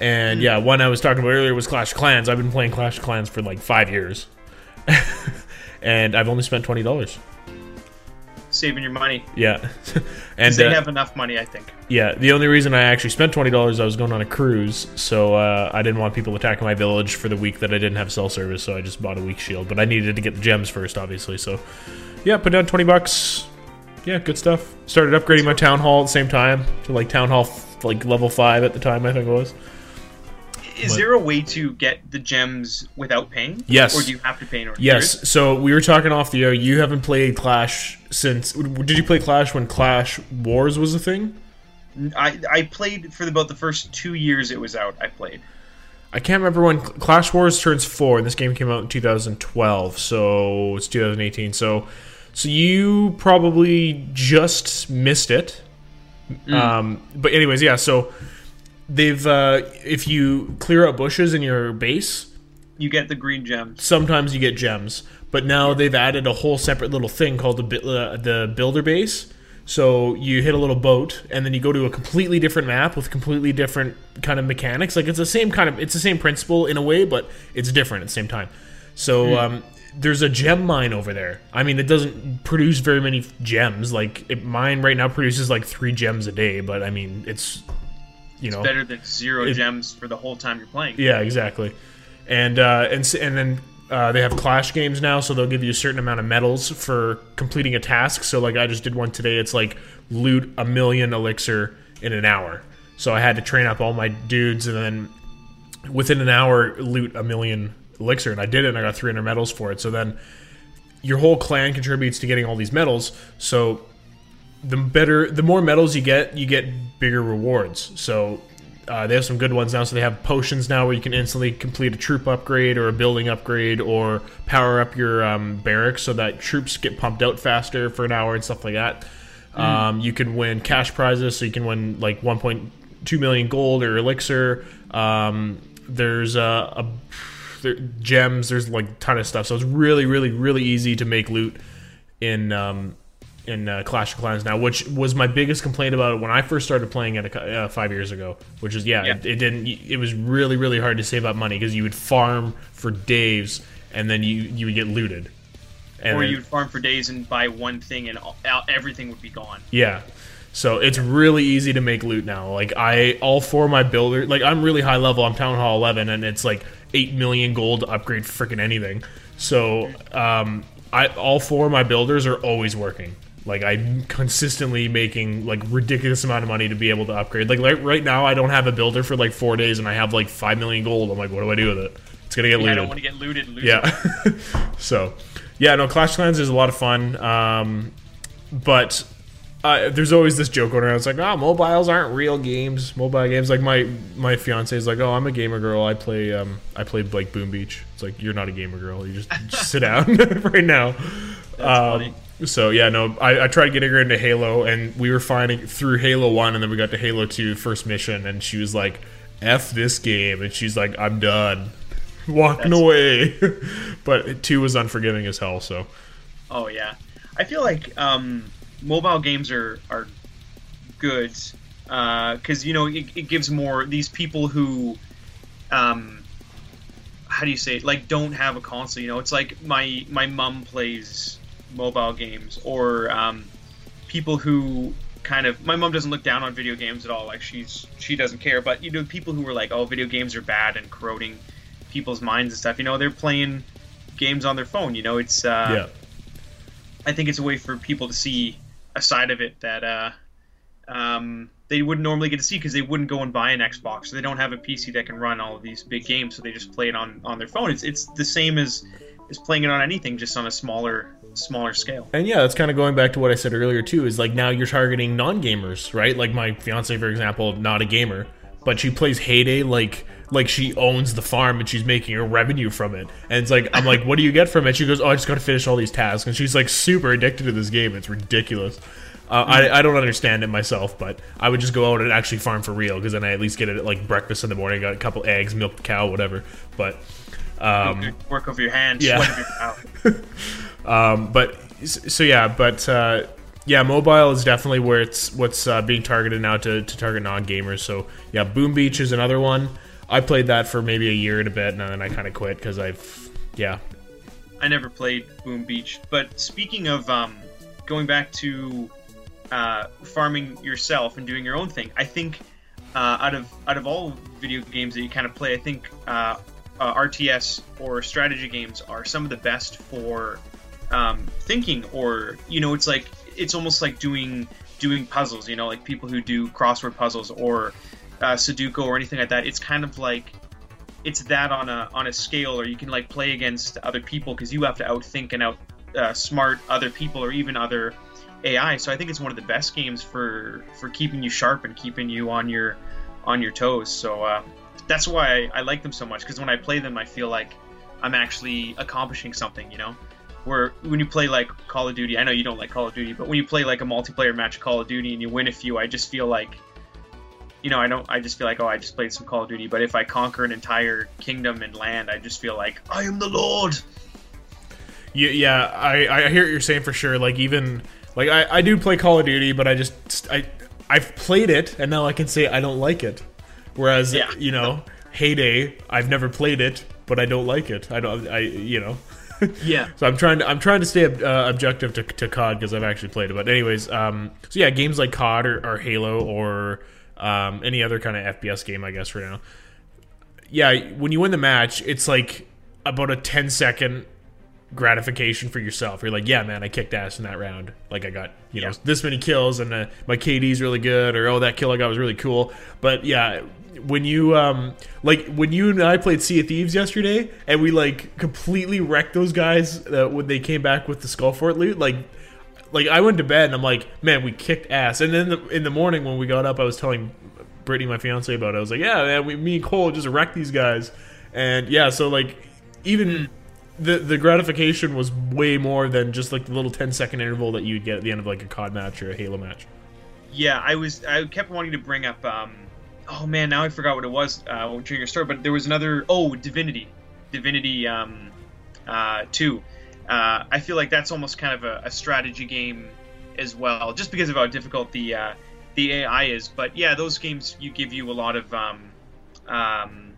And yeah, one I was talking about earlier was Clash of Clans. I've been playing Clash of Clans for like five years, and I've only spent twenty dollars. Saving your money. Yeah, and they uh, have enough money, I think. yeah, the only reason I actually spent twenty dollars, I was going on a cruise, so uh, I didn't want people attacking my village for the week that I didn't have cell service, so I just bought a weak shield. But I needed to get the gems first, obviously. So, yeah, put down twenty bucks. Yeah, good stuff. Started upgrading my town hall at the same time to like town hall f- like level five at the time, I think it was. Is What? there a way to get the gems without paying? Yes. Or do you have to pay in order? Yes. So we were talking off the air. You haven't played Clash since. Did you play Clash when Clan Wars was a thing? I, I played for about the first two years it was out. I played. I can't remember when Clan Wars turns four, and this game came out in 2012, so it's 2018. So, so you probably just missed it. Um, but anyways, yeah. So they've uh, if you clear out bushes in your base, You get the green gems. sometimes you get gems. But now they've added a whole separate little thing called the uh, the builder base. So you hit a little boat, and then you go to a completely different map with completely different kind of mechanics. Like it's the same kind of it's the same principle in a way, but it's different at the same time. So um, there's a gem mine over there. I mean, it doesn't produce very many gems. Like it, mine right now produces like three gems a day, but I mean it's you know Better than zero It- gems for the whole time you're playing. yeah, exactly. And uh, and and then uh, they have clash games now, so they'll give you a certain amount of medals for completing a task. So like I just did one today. It's like loot a million elixir in an hour. So I had to train up all my dudes, and then within an hour loot a million elixir, and I did it. and I got 300 medals for it. So then your whole clan contributes to getting all these medals. So the better, the more medals you get, you get bigger rewards. So uh, they have some good ones now. So they have potions now where you can instantly complete a troop upgrade or a building upgrade or power up your um, barracks so that troops get pumped out faster for an hour and stuff like that. Um, you can win cash prizes, so you can win like 1.2 million gold or elixir. Um, there's a, a there, gems. There's like a ton of stuff. So it's really, really, really easy to make loot in um, in uh, Clash of Clans now, which was my biggest complaint about it when I first started playing it a uh, five years ago. Which is yeah, Yeah. It, it didn't. It was really, really hard to save up money because you would farm for days and then you you would get looted. And Or you'd farm for days and buy one thing and all, everything would be gone. yeah. So it's really easy to make loot now. Like I, all four of my builder, like I'm really high level. I'm Town Hall 11, and it's like eight million gold to upgrade freaking anything. So um, I, all four of my builders are always working. Like I'm consistently making like ridiculous amount of money to be able to upgrade. Like, like right now, I don't have a builder for like four days, and I have like five million gold. I'm like, what do I do with it? It's gonna get Yeah, I don't want to get looted. Yeah. so, yeah, no, Clash Clans is a lot of fun. Um, but uh, there's always this joke going around. It's like, oh, mobiles aren't real games. Mobile games. Like my my fiance is like, oh, I'm a gamer girl. I play um I play like Boom Beach. It's like you're not a gamer girl. You just, just sit down right now. funny. Um, so yeah, no, I, I tried getting her into Halo, and we were finding through Halo One, and then we got to Halo Two first mission, and she was like, "F this game," and she's like, "I'm done." Walking That's- away, but two was unforgiving as hell. So Oh yeah, I feel like um, mobile games are are good because you know it, it gives more these people who um, how do you say it? like don't have a console. You know, it's like my my mom plays mobile games or um, people who kind of my mom doesn't look down on video games at all. Like she's she doesn't care. But you know, people who are like, oh, video games are bad and corroding people's minds and stuff. You know, they're playing games on their phone. You know, it's uh, yeah, I think it's a way for people to see a side of it that uh, um, they wouldn't normally get to see because they wouldn't go and buy an Xbox. So they don't have a PC that can run all of these big games, so they just play it on, on their phone. It's it's the same as as playing it on anything, just on a smaller smaller scale. and yeah, that's kind of going back to what I said earlier too. Is like now you're targeting non-gamers, right? Like my fiance, for example, not a gamer, but she plays Hay Day like like she owns the farm and she's making a revenue from it. And it's like I'm like, what do you get from it? She goes, oh, I just got to finish all these tasks, and she's like super addicted to this game. It's ridiculous. Uh, I, I don't understand it myself, but I would just go out and actually farm for real because then I at least get it at like breakfast in the morning. Got a couple eggs, milk the cow, whatever. But um, Work of your hands, yeah. your um, but so yeah, but uh, yeah, mobile is definitely where it's what's uh, being targeted now to, to target non gamers. So yeah, Boom Beach is another one. I played that for maybe a year and a bit, and then I kind of quit because I've yeah I never played Boom Beach. But speaking of um, going back to uh, farming yourself and doing your own thing, I think uh, out of out of all video games that you kind of play, I think uh, uh, RTS or strategy games are some of the best for um, thinking. Or you know, it's like it's almost like doing doing puzzles. You know, like people who do crossword puzzles or uh, Sudoku or anything like that. It's kind of like it's that on a on a scale, or you can like play against other people because you have to outthink and out uh, smart other people or even other AI. So I think it's one of the best games for for keeping you sharp and keeping you on your on your toes. So uh, that's why I, I like them so much because when I play them, I feel like I'm actually accomplishing something. You know. Where when you play like Call of Duty, I know you don't like Call of Duty, but when you play like a multiplayer match of Call of Duty and you win a few, I just feel like you know, I don't. I just feel like, oh, I just played some Call of Duty. But if I conquer an entire kingdom and land, I just feel like I am the Lord. Yeah, yeah, I, I hear what you're saying for sure. Like even like I, I do play Call of Duty, but I just I I've played it and now I can say I don't like it. Whereas Yeah. you know, Hay Day, I've never played it, but I don't like it. I don't I you know. Yeah. So I'm trying to I'm trying to stay uh, objective to, to COD because I've actually played it. But anyways, um, so yeah, games like COD or, or Halo or um, any other kind of FPS game, I guess for now. Yeah, when you win the match, it's like about a 10 second gratification for yourself. You're like, yeah, man, I kicked ass in that round. Like I got you know this many kills and uh, my KD's really good, or oh that kill I got was really cool. But yeah, when you um like when you and I played Sea of Thieves yesterday, and we like completely wrecked those guys uh, when they came back with the Skull Fort loot, like. Like I went to bed and I'm like, man, we kicked ass. And then the, in the morning when we got up, I was telling Brittany, my fiance, about it. I was like, yeah, man, we, me and Cole just wrecked these guys. And yeah, so like even the the gratification was way more than just like the little 10 second interval that you'd get at the end of like a COD match or a Halo match. Yeah, I was. I kept wanting to bring up. Um, oh man, now I forgot what it was uh, during your story. But there was another. Oh, Divinity, Divinity um, uh, Two. Uh, I feel like that's almost kind of a, a strategy game as well, just because of how difficult the uh, the AI is. But yeah, those games you give you a lot of um, um,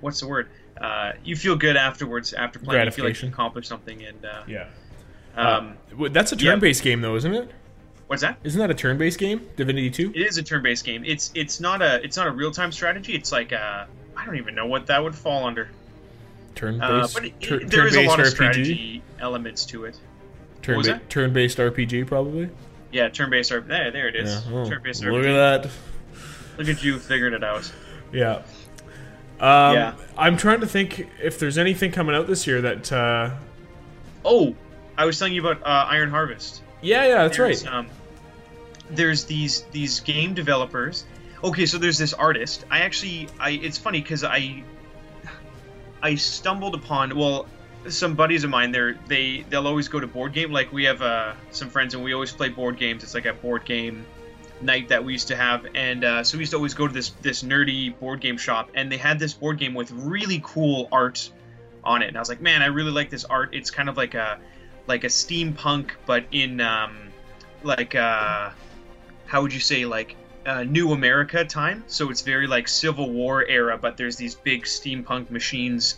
what's the word? Uh, you feel good afterwards after playing. You feel like you accomplished something. And uh, Yeah. um, Uh, that's a turn based game though, isn't it? what's that? Isn't that a turn based game? Divinity 2? It is a turn-based game. It's it's not a it's not a real-time strategy. It's like a I don't even know what that would fall under. Turn Uh, based but it, tur- it- there is a lot of RPG? strategy elements to it. Turn ba- turn-based RPG probably. Yeah, turn-based RPG. There, there it is. Yeah. Oh, turn-based RPG. look at that. Look at you figuring it out. Yeah. Um, Yeah. I'm trying to think if there's anything coming out this year that. Uh, Oh, I was telling you about uh, Iron Harvest. yeah, yeah, that's There's, right. Um, there's these these game developers. Okay, so there's this artist. I actually, I it's funny because I I stumbled upon well, some buddies of mine. They're they they'll always go to board game. Like we have uh, some friends and we always play board games. It's like a board game night that we used to have, and uh, so we used to always go to this this nerdy board game shop, and they had this board game with really cool art on it. And I was like, man, I really like this art. It's kind of like a like a steampunk, but in um, like uh, how would you say like uh, New America time? So it's very like Civil War era, but there's these big steampunk machines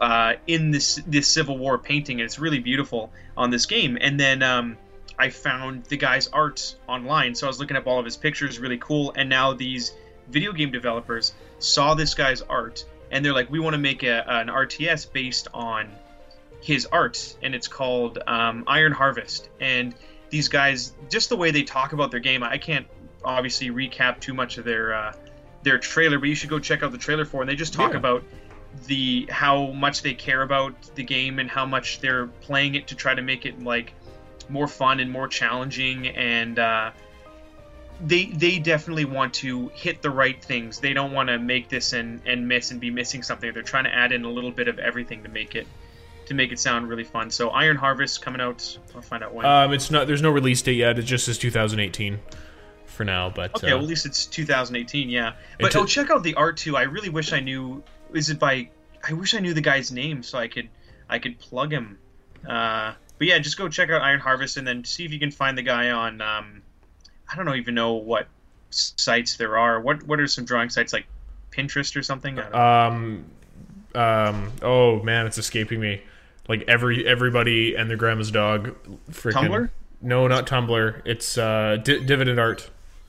uh, in this this Civil War painting, and it's really beautiful on this game. And then um, I found the guy's art online, so I was looking up all of his pictures, really cool. And now these video game developers saw this guy's art, and they're like, we want to make a, an RTS based on his art, and it's called um, Iron Harvest. And these guys, just the way they talk about their game, I can't obviously recap too much of their uh, their trailer, but you should go check out the trailer for. And they just talk Yeah. about the how much they care about the game and how much they're playing it to try to make it like more fun and more challenging and uh, they they definitely want to hit the right things they don't want to make this and and miss and be missing something they're trying to add in a little bit of everything to make it to make it sound really fun so iron harvest coming out i'll find out when Um, it's not. There's no release date yet. It just says 2018 for now. But okay uh, well, at least it's 2018 yeah but oh check out the art too i really wish i knew is it by i wish i knew the guy's name so i could i could plug him uh but yeah just go check out iron harvest and then see if you can find the guy on um i don't even know what sites there are what what are some drawing sites like pinterest or something know. um, um, oh man, it's escaping me. Like every everybody and their grandma's dog. Freaking, Tumblr? No, not Tumblr. It's uh, Di- DeviantArt.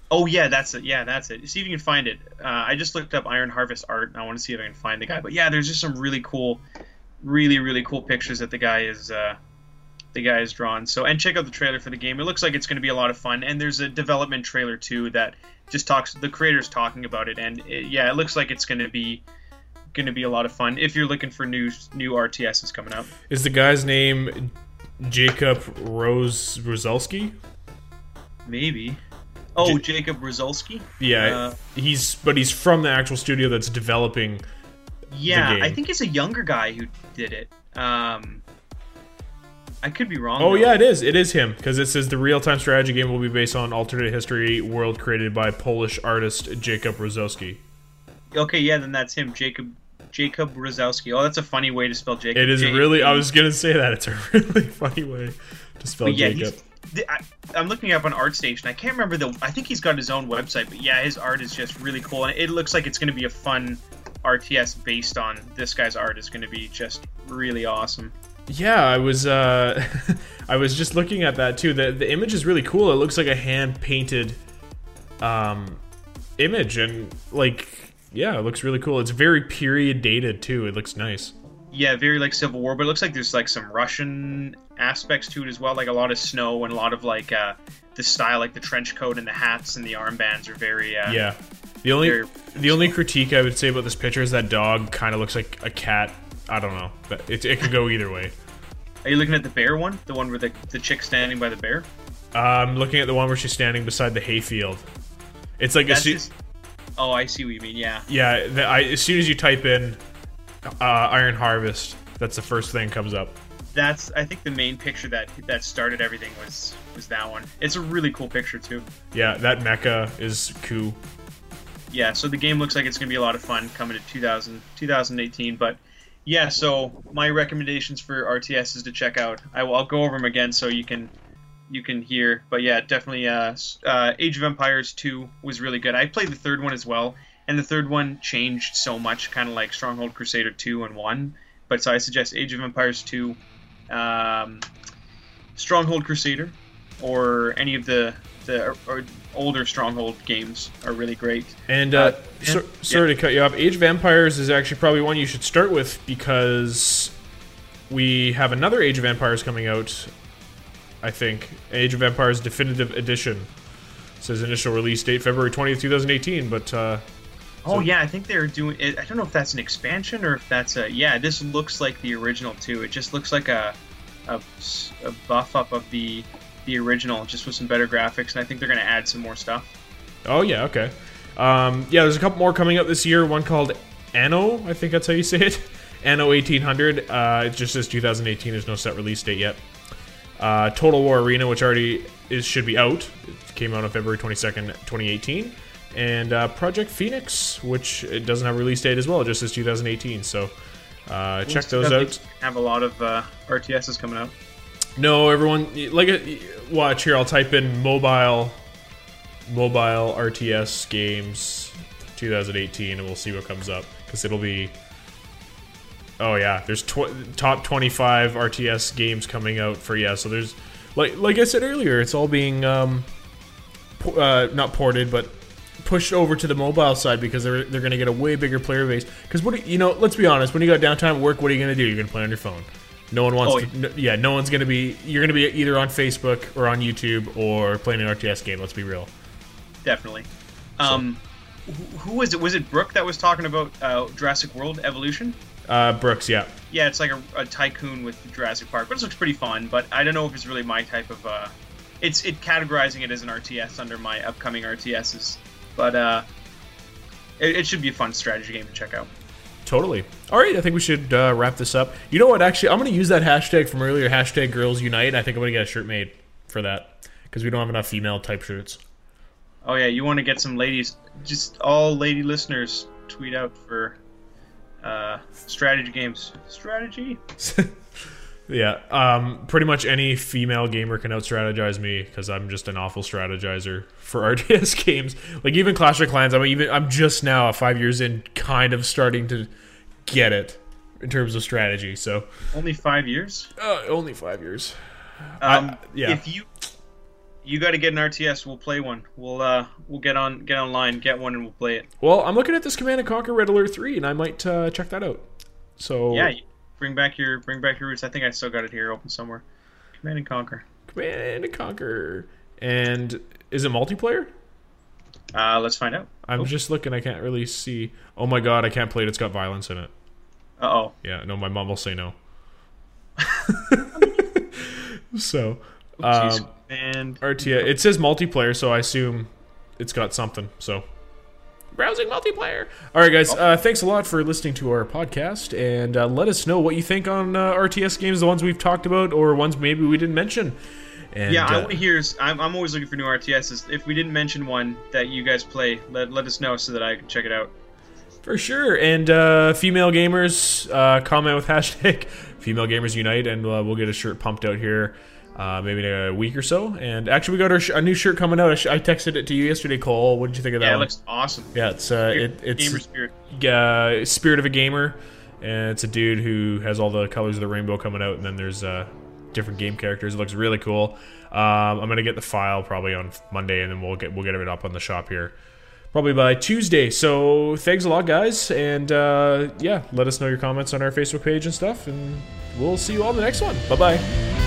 Oh yeah, that's it. Yeah, that's it. See if you can find it. Uh, I just looked up Iron Harvest art. And I want to see if I can find the guy. But yeah, there's just some really cool, really really cool pictures that the guy is uh, the guy is drawn. So and check out the trailer for the game. It looks like it's going to be a lot of fun. And there's a development trailer too that just talks. The creators talking about it. And it, yeah, it looks like it's going to be going to be a lot of fun if you're looking for new new RTSs coming out. Is the guy's name Jacob Rose Rozalski? Maybe. Oh, J- Jacob Rozalski. Yeah, Uh, he's but he's from the actual studio that's developing. Yeah. I think it's a younger guy who did it. Um, I could be wrong. Oh though. yeah, it is. It is him because it says the real-time strategy game will be based on alternate history world created by Polish artist Jacob Rozowski. Okay, yeah, then that's him, Jacob Jacob Rozowski. Oh, that's a funny way to spell Jacob. It is J- really. I was gonna say that it's a really funny way to spell But yeah, Jacob. I, I'm looking up on ArtStation. I can't remember the. I think he's got his own website, but yeah, his art is just really cool, and it looks like it's going to be a fun RTS based on this guy's art. is going to be just really awesome. Yeah, I was. Uh, I was just looking at that too. the The image is really cool. It looks like a hand painted, um, image, and like, yeah, it looks really cool. It's very period dated too. It looks nice. Yeah, very like Civil War, but it looks like there's like some Russian aspects to it as well. Like a lot of snow and a lot of like uh, the style, like the trench coat and the hats and the armbands are very. Uh, Yeah. The only Very- the only critique I would say about this picture is that dog kind of looks like a cat. I don't know, but it, it could go either way. Are you looking at the bear one? The one where the the chick standing by the bear? I'm looking at the one where she's standing beside the hayfield. It's like That's soo- just. Oh, I see what you mean. Yeah. yeah. The, I, as soon as you type in uh, Iron Harvest, that's the first thing comes up. that's I think the main picture that that started everything was was that one. It's a really cool picture too. Yeah, that mecha is cool. Yeah, so the game looks like it's going to be a lot of fun coming to 2000 2018, but yeah, so my recommendations for RTS is to check out. I will I'll go over them again so you can you can hear. But yeah, definitely uh, uh Age of Empires 2 was really good. I played the third one as well, and the third one changed so much kind of like Stronghold Crusader 2 and 1. But so I suggest Age of Empires 2 um, Stronghold Crusader or any of the the or, or older Stronghold games are really great. And uh, Uh, so, yeah. sorry to cut you off. Age of Empires is actually probably one you should start with because we have another Age of Empires coming out. I think Age of Empires Definitive Edition says initial release date February twentieth, two thousand eighteen. But uh, Oh yeah, I think they're doing. it. I don't know if that's an expansion or if that's a. Yeah, this looks like the original too. It just looks like a a buff up of the the original, just with some better graphics, and I think they're going to add some more stuff. oh yeah, okay. Um, yeah, there's a couple more coming up this year. One called Anno, I think that's how you say it. Anno eighteen hundred. Uh, it just says two thousand eighteen. There's no set release date yet. Uh, Total War Arena, which already is should be out. It came out on February 22nd, 2018. And uh, Project Phoenix, which it doesn't have a release date as well, it just says 2018. So uh, check those out. Have a lot of uh, RTSs coming out. No, everyone, like, uh, watch here. I'll type in mobile, mobile RTS games 2018, and we'll see what comes up because it'll be. Oh yeah, there's tw- top 25 RTS games coming out for yeah. So there's like like I said earlier, it's all being um, uh, not ported, but pushed over to the mobile side because they're they're going to get a way bigger player base. Because what you know, let's be honest, when you got downtime at work, what are you going to do? You're going to play on your phone. No one wants Oh, to. no- yeah, no one's going to be. You're going to be either on Facebook or on YouTube or playing an RTS game. Let's be real. Definitely. Um, who, who was it? Was it Brooke that was talking about uh, Jurassic World Evolution? Uh, Brooks, yeah. Yeah, it's like a, a tycoon with Jurassic Park, but it looks pretty fun. But I don't know if it's really my type of. Uh, it's it categorizing it as an RTS under my upcoming RTSs, but uh, it, it should be a fun strategy game to check out. Totally. All right, I think we should uh, wrap this up. You know what? Actually, I'm going to use that hashtag from earlier, hashtag Girls Unite. I think I'm going to get a shirt made for that because we don't have enough female type shirts. Oh yeah, you want to get some ladies? Just all lady listeners tweet out for uh, strategy games. Strategy. Yeah, um, pretty much any female gamer can out strategize me because I'm just an awful strategizer for RTS games. Like even Clash of Clans, I'm even I'm just now five years in, kind of starting to get it in terms of strategy. So Only five years. uh, only five years. Um, I- yeah. If you you got to get an RTS, we'll play one. We'll uh we'll get on get online, get one, and we'll play it. Well, I'm looking at this Command and Conquer Red Alert three, and I might uh, check that out. So Yeah, you- bring back your bring back your roots. I think I still got it here open somewhere. Command and Conquer. Command and Conquer, and is it multiplayer? Uh, let's find out. I'm just looking. I can't really see. Oh my god, I can't play it. It's got violence in it. Uh oh. Yeah, no, my mom will say no. so, um, and RTA. It says multiplayer, so I assume it's got something. So, browsing multiplayer. All right, guys. Uh, thanks a lot for listening to our podcast, and uh, let us know what you think on uh, RTS games, the ones we've talked about, or ones maybe we didn't mention. And, yeah, I uh, want to hear. I'm, I'm always looking for new RTSs. If we didn't mention one that you guys play, let, let us know so that I can check it out. For sure. And uh, female gamers, uh, comment with hashtag female gamers unite, and uh, we'll get a shirt pumped out here. Uh, maybe in a week or so. And actually, we got our sh- a new shirt coming out. I, sh- I texted it to you yesterday, Cole. What did you think of that? Yeah, it one? looks awesome. Yeah, it's uh, it, it's Gamer spirit. uh, Spirit of a Gamer, and it's a dude who has all the colors of the rainbow coming out, and then there's uh, different game characters. It looks really cool. Um, I'm gonna get the file probably on Monday, and then we'll get we'll get it up on the shop here probably by Tuesday. So thanks a lot, guys, and uh, yeah, let us know your comments on our Facebook page and stuff, and we'll see you all in the next one. Bye bye.